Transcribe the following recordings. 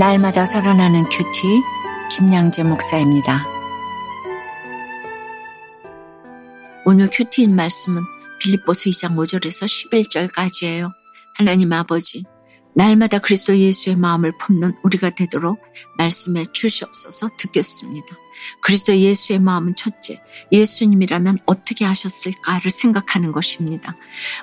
날마다 살아나는 큐티 김양재 목사입니다. 오늘 큐티인 말씀은 빌립보서 2장 5절에서 11절까지예요. 하나님 아버지, 날마다 그리스도 예수의 마음을 품는 우리가 되도록 말씀해 주시옵소서 듣겠습니다. 그리스도 예수의 마음은 첫째, 예수님이라면 어떻게 하셨을까를 생각하는 것입니다.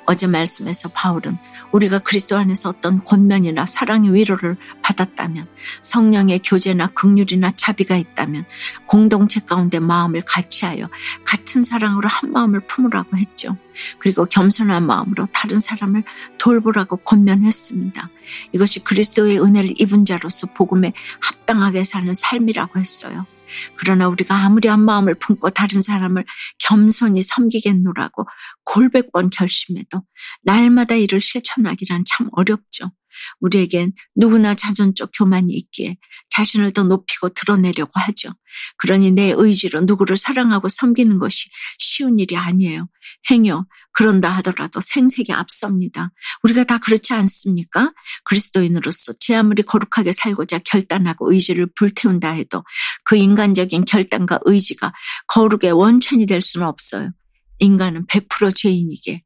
어제 말씀에서 바울은 우리가 그리스도 안에서 어떤 권면이나 사랑의 위로를 받았다면, 성령의 교제나 극률이나 자비가 있다면, 공동체 가운데 마음을 같이하여 같은 사랑으로 한 마음을 품으라고 했죠. 그리고 겸손한 마음으로 다른 사람을 돌보라고 권면했습니다. 이것이 그리스도의 은혜를 입은 자로서 복음에 합당하게 사는 삶이라고 했어요. 그러나 우리가 아무리 한 마음을 품고 다른 사람을 겸손히 섬기겠노라고 골백 번 결심해도 날마다 이를 실천하기란 참 어렵죠. 우리에겐 누구나 자존적 교만이 있기에 자신을 더 높이고 드러내려고 하죠. 그러니 내 의지로 누구를 사랑하고 섬기는 것이 쉬운 일이 아니에요. 행여 그런다 하더라도 생색이 앞섭니다. 우리가 다 그렇지 않습니까? 그리스도인으로서 제 아무리 거룩하게 살고자 결단하고 의지를 불태운다 해도 그 인간적인 결단과 의지가 거룩의 원천이 될 수는 없어요. 인간은 100% 죄인이게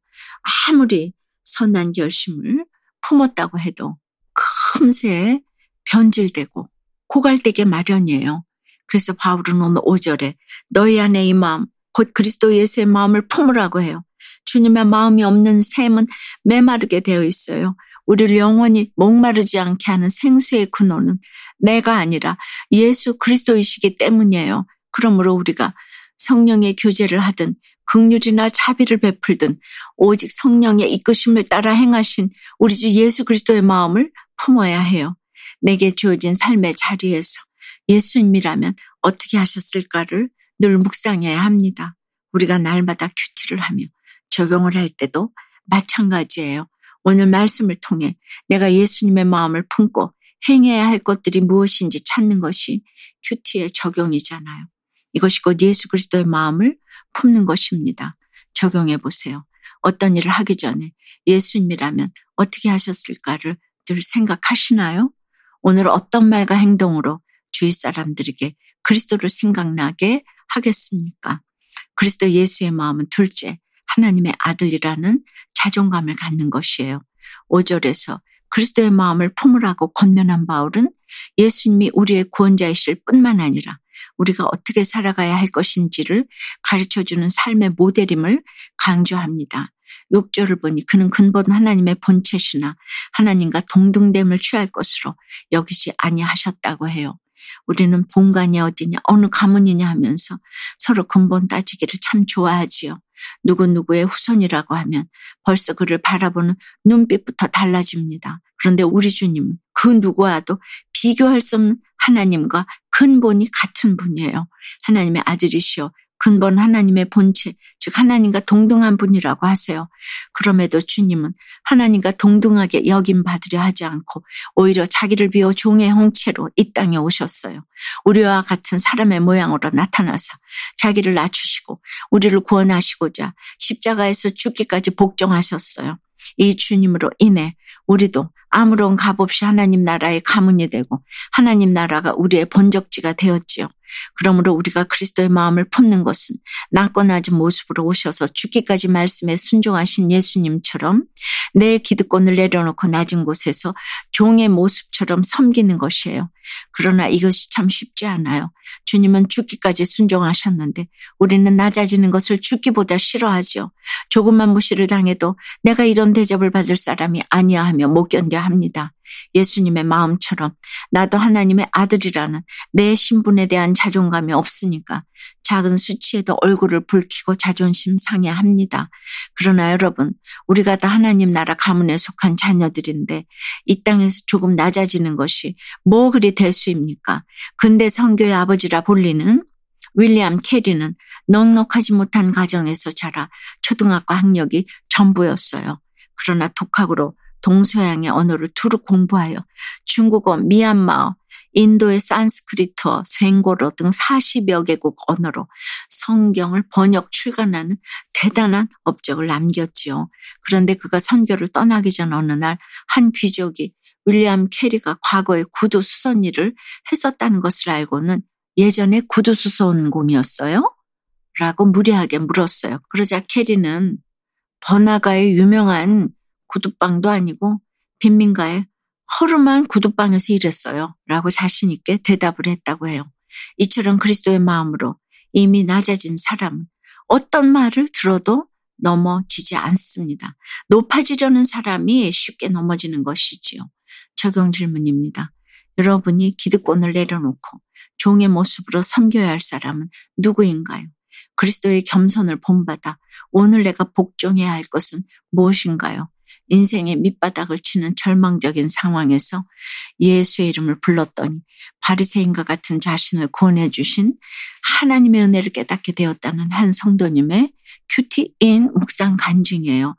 아무리 선한 결심을 품었다고 해도 금세 변질되고 고갈되게 마련이에요. 그래서 바울은 오늘 5절에 너희 안에 이 마음 곧 그리스도 예수의 마음을 품으라고 해요. 주님의 마음이 없는 샘은 메마르게 되어 있어요. 우리를 영원히 목마르지 않게 하는 생수의 근원은 내가 아니라 예수 그리스도이시기 때문이에요. 그러므로 우리가 성령의 교제를 하든 극률이나 자비를 베풀든 오직 성령의 이끄심을 따라 행하신 우리 주 예수 그리스도의 마음을 품어야 해요. 내게 주어진 삶의 자리에서 예수님이라면 어떻게 하셨을까를 늘 묵상해야 합니다. 우리가 날마다 큐티를 하며 적용을 할 때도 마찬가지예요. 오늘 말씀을 통해 내가 예수님의 마음을 품고 행해야 할 것들이 무엇인지 찾는 것이 큐티의 적용이잖아요. 이것이 곧 예수 그리스도의 마음을 품는 것입니다. 적용해 보세요. 어떤 일을 하기 전에 예수님이라면 어떻게 하셨을까를 늘 생각하시나요? 오늘 어떤 말과 행동으로 주위 사람들에게 그리스도를 생각나게 하겠습니까? 그리스도 예수의 마음은 둘째, 하나님의 아들이라는 자존감을 갖는 것이에요. 5절에서 그리스도의 마음을 품으라고 권면한 바울은 예수님이 우리의 구원자이실 뿐만 아니라 우리가 어떻게 살아가야 할 것인지를 가르쳐 주는 삶의 모델임을 강조합니다. 6절을 보니 그는 근본 하나님의 본체시나 하나님과 동등됨을 취할 것으로 여기지 아니하셨다고 해요. 우리는 본관이 어디냐, 어느 가문이냐 하면서 서로 근본 따지기를 참 좋아하지요. 누구누구의 후손이라고 하면 벌써 그를 바라보는 눈빛부터 달라집니다. 그런데 우리 주님은 그 누구와도 비교할 수 없는 하나님과 근본이 같은 분이에요. 하나님의 아들이시여 근본 하나님의 본체, 즉 하나님과 동등한 분이라고 하세요. 그럼에도 주님은 하나님과 동등하게 여김 받으려 하지 않고 오히려 자기를 비워 종의 형체로 이 땅에 오셨어요. 우리와 같은 사람의 모양으로 나타나서 자기를 낮추시고 우리를 구원하시고자 십자가에서 죽기까지 복종하셨어요. 이 주님으로 인해 우리도 아무런 값 없이 하나님 나라의 가문이 되고 하나님 나라가 우리의 번적지가 되었지요. 그러므로 우리가 그리스도의 마음을 품는 것은 낮은 모습으로 오셔서 죽기까지 말씀에 순종하신 예수님처럼 내 기득권을 내려놓고 낮은 곳에서 종의 모습처럼 섬기는 것이에요. 그러나 이것이 참 쉽지 않아요. 주님은 죽기까지 순종하셨는데 우리는 낮아지는 것을 죽기보다 싫어하죠. 조금만 무시를 당해도 내가 이런 대접을 받을 사람이 아니야 하며 못 견뎌 합니다. 예수님의 마음처럼 나도 하나님의 아들이라는 내 신분에 대한 자존감이 없으니까 작은 수치에도 얼굴을 붉히고 자존심 상해합니다. 그러나 여러분, 우리가 다 하나님 나라 가문에 속한 자녀들인데 이 땅에서 조금 낮아지는 것이 뭐 그리 대수입니까? 근대 성교의 아버지라 불리는 윌리엄 캐리는 넉넉하지 못한 가정에서 자라 초등학교 학력이 전부였어요. 그러나 독학으로 동서양의 언어를 두루 공부하여 중국어, 미얀마어, 인도의 산스크리트어, 쇤고로 등 40여 개국 언어로 성경을 번역 출간하는 대단한 업적을 남겼지요. 그런데 그가 선교를 떠나기 전 어느 날 한 귀족이 윌리엄 캐리가 과거에 구두 수선 일을 했었다는 것을 알고는 예전에 구두 수선공이었어요? 라고 무리하게 물었어요. 그러자 캐리는 번화가의 유명한 구두방도 아니고 빈민가의 허름한 구두방에서 일했어요. 라고 자신있게 대답을 했다고 해요. 이처럼 그리스도의 마음으로 이미 낮아진 사람은 어떤 말을 들어도 넘어지지 않습니다. 높아지려는 사람이 쉽게 넘어지는 것이지요. 적용 질문입니다. 여러분이 기득권을 내려놓고 종의 모습으로 섬겨야 할 사람은 누구인가요? 그리스도의 겸손을 본받아 오늘 내가 복종해야 할 것은 무엇인가요? 인생의 밑바닥을 치는 절망적인 상황에서 예수의 이름을 불렀더니 바리새인과 같은 자신을 구원해 주신 하나님의 은혜를 깨닫게 되었다는 한 성도님의 큐티인 묵상 간증이에요.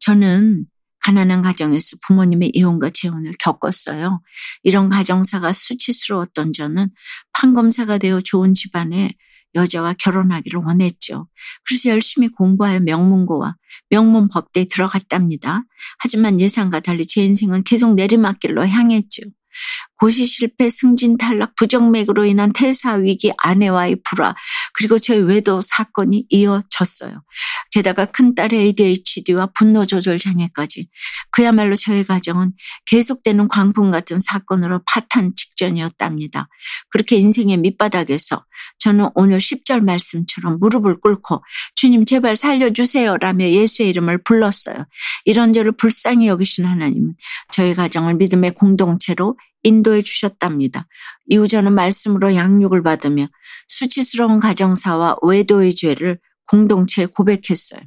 저는 가난한 가정에서 부모님의 이혼과 재혼을 겪었어요. 이런 가정사가 수치스러웠던 저는 판검사가 되어 좋은 집안에 여자와 결혼하기를 원했죠. 그래서 열심히 공부하여 명문고와 명문법대에 들어갔답니다. 하지만 예상과 달리 제 인생은 계속 내리막길로 향했죠. 고시 실패, 승진 탈락, 부정맥으로 인한 퇴사 위기, 아내와의 불화, 그리고 저희 외도 사건이 이어졌어요. 게다가 큰딸의 ADHD와 분노 조절 장애까지. 그야말로 저희 가정은 계속되는 광풍 같은 사건으로 파탄 직전이었답니다. 그렇게 인생의 밑바닥에서 저는 오늘 10절 말씀처럼 무릎을 꿇고 주님 제발 살려주세요 라며 예수의 이름을 불렀어요. 이런 저를 불쌍히 여기신 하나님은 저희 가정을 믿음의 공동체로 인도해 주셨답니다. 이후 저는 말씀으로 양육을 받으며 수치스러운 가정사와 외도의 죄를 공동체에 고백했어요.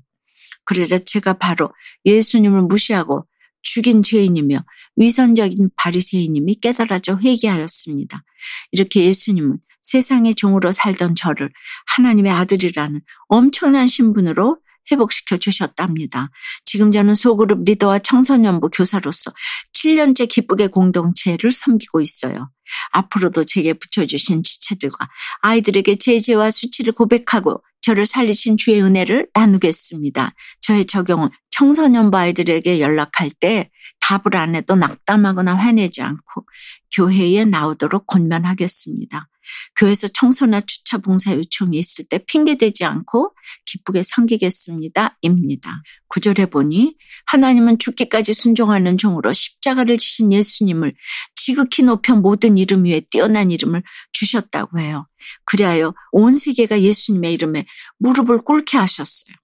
그러자 제가 바로 예수님을 무시하고 죽인 죄인이며 위선적인 바리새인님이 깨달아져 회개하였습니다. 이렇게 예수님은 세상의 종으로 살던 저를 하나님의 아들이라는 엄청난 신분으로 회복시켜 주셨답니다. 지금 저는 소그룹 리더와 청소년부 교사로서 7년째 기쁘게 공동체를 섬기고 있어요. 앞으로도 제게 붙여주신 지체들과 아이들에게 제 죄와 수치를 고백하고 저를 살리신 주의 은혜를 나누겠습니다. 저의 적용은 청소년부 아이들에게 연락할 때 답을 안 해도 낙담하거나 화내지 않고 교회에 나오도록 권면하겠습니다. 교회에서 청소나 주차 봉사 요청이 있을 때 핑계대지 않고 기쁘게 섬기겠습니다. 입니다. 구절해 보니 하나님은 죽기까지 순종하는 종으로 십자가를 지신 예수님을 지극히 높여 모든 이름 위에 뛰어난 이름을 주셨다고 해요. 그리하여 온 세계가 예수님의 이름에 무릎을 꿇게 하셨어요.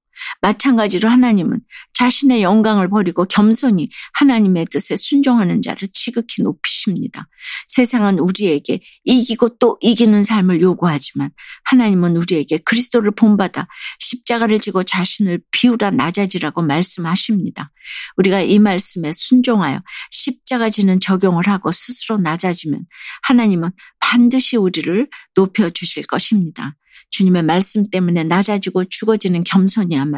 마찬가지로 하나님은 자신의 영광을 버리고 겸손히 하나님의 뜻에 순종하는 자를 지극히 높이십니다. 세상은 우리에게 이기고 또 이기는 삶을 요구하지만 하나님은 우리에게 그리스도를 본받아 십자가를 지고 자신을 비우라 낮아지라고 말씀하십니다. 우리가 이 말씀에 순종하여 십자가 지는 적용을 하고 스스로 낮아지면 하나님은 반드시 우리를 높여 주실 것입니다. 주님의 말씀 때문에 낮아지고 죽어지는 겸손이야말로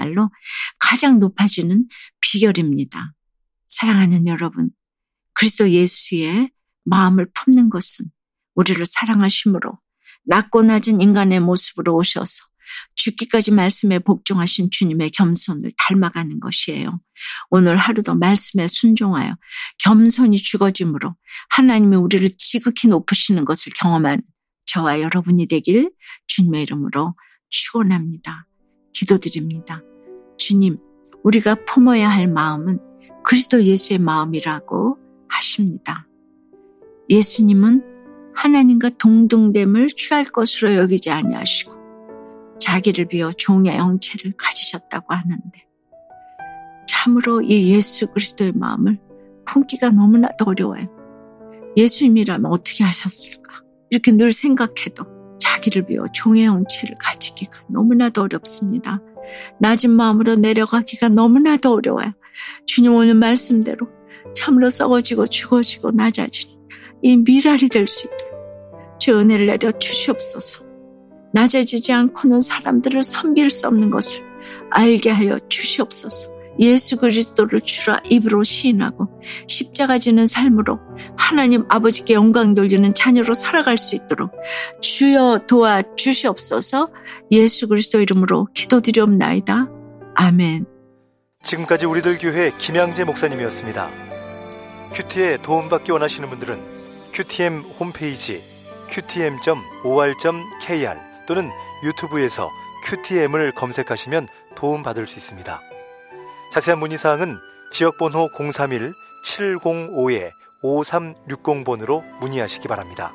가장 높아지는 비결입니다. 사랑하는 여러분, 그리스도 예수의 마음을 품는 것은 우리를 사랑하심으로 낮고 낮은 인간의 모습으로 오셔서 죽기까지 말씀에 복종하신 주님의 겸손을 닮아가는 것이에요. 오늘 하루도 말씀에 순종하여 겸손히 죽어짐으로 하나님이 우리를 지극히 높으시는 것을 경험하는 저와 여러분이 되길 주님의 이름으로 축원합니다. 기도드립니다. 주님, 우리가 품어야 할 마음은 그리스도 예수의 마음이라고 하십니다. 예수님은 하나님과 동등됨을 취할 것으로 여기지 아니하시고 자기를 비워 종의 영체를 가지셨다고 하는데 참으로 이 예수 그리스도의 마음을 품기가 너무나도 어려워요. 예수님이라면 어떻게 하셨을까? 이렇게 늘 생각해도 자기를 비워 종의 형체를 가지기가 너무나도 어렵습니다. 낮은 마음으로 내려가기가 너무나도 어려워요. 주님 오늘 말씀대로 참으로 썩어지고 죽어지고 낮아지는 이 미랄이 될 수 있도록 주 은혜를 내려 주시옵소서. 낮아지지 않고는 사람들을 섬길 수 없는 것을 알게 하여 주시옵소서. 예수 그리스도를 주라 입으로 시인하고 십자가 지는 삶으로 하나님 아버지께 영광 돌리는 자녀로 살아갈 수 있도록 주여 도와 주시옵소서 예수 그리스도 이름으로 기도드리옵나이다. 아멘. 지금까지 우리들 교회 김양재 목사님이었습니다. 큐티에 도움받기 원하시는 분들은 큐티엠 홈페이지 qtm.or.kr 또는 유튜브에서 큐티엠을 검색하시면 도움받을 수 있습니다. 자세한 문의사항은 지역번호 031-705-5360번으로 문의하시기 바랍니다.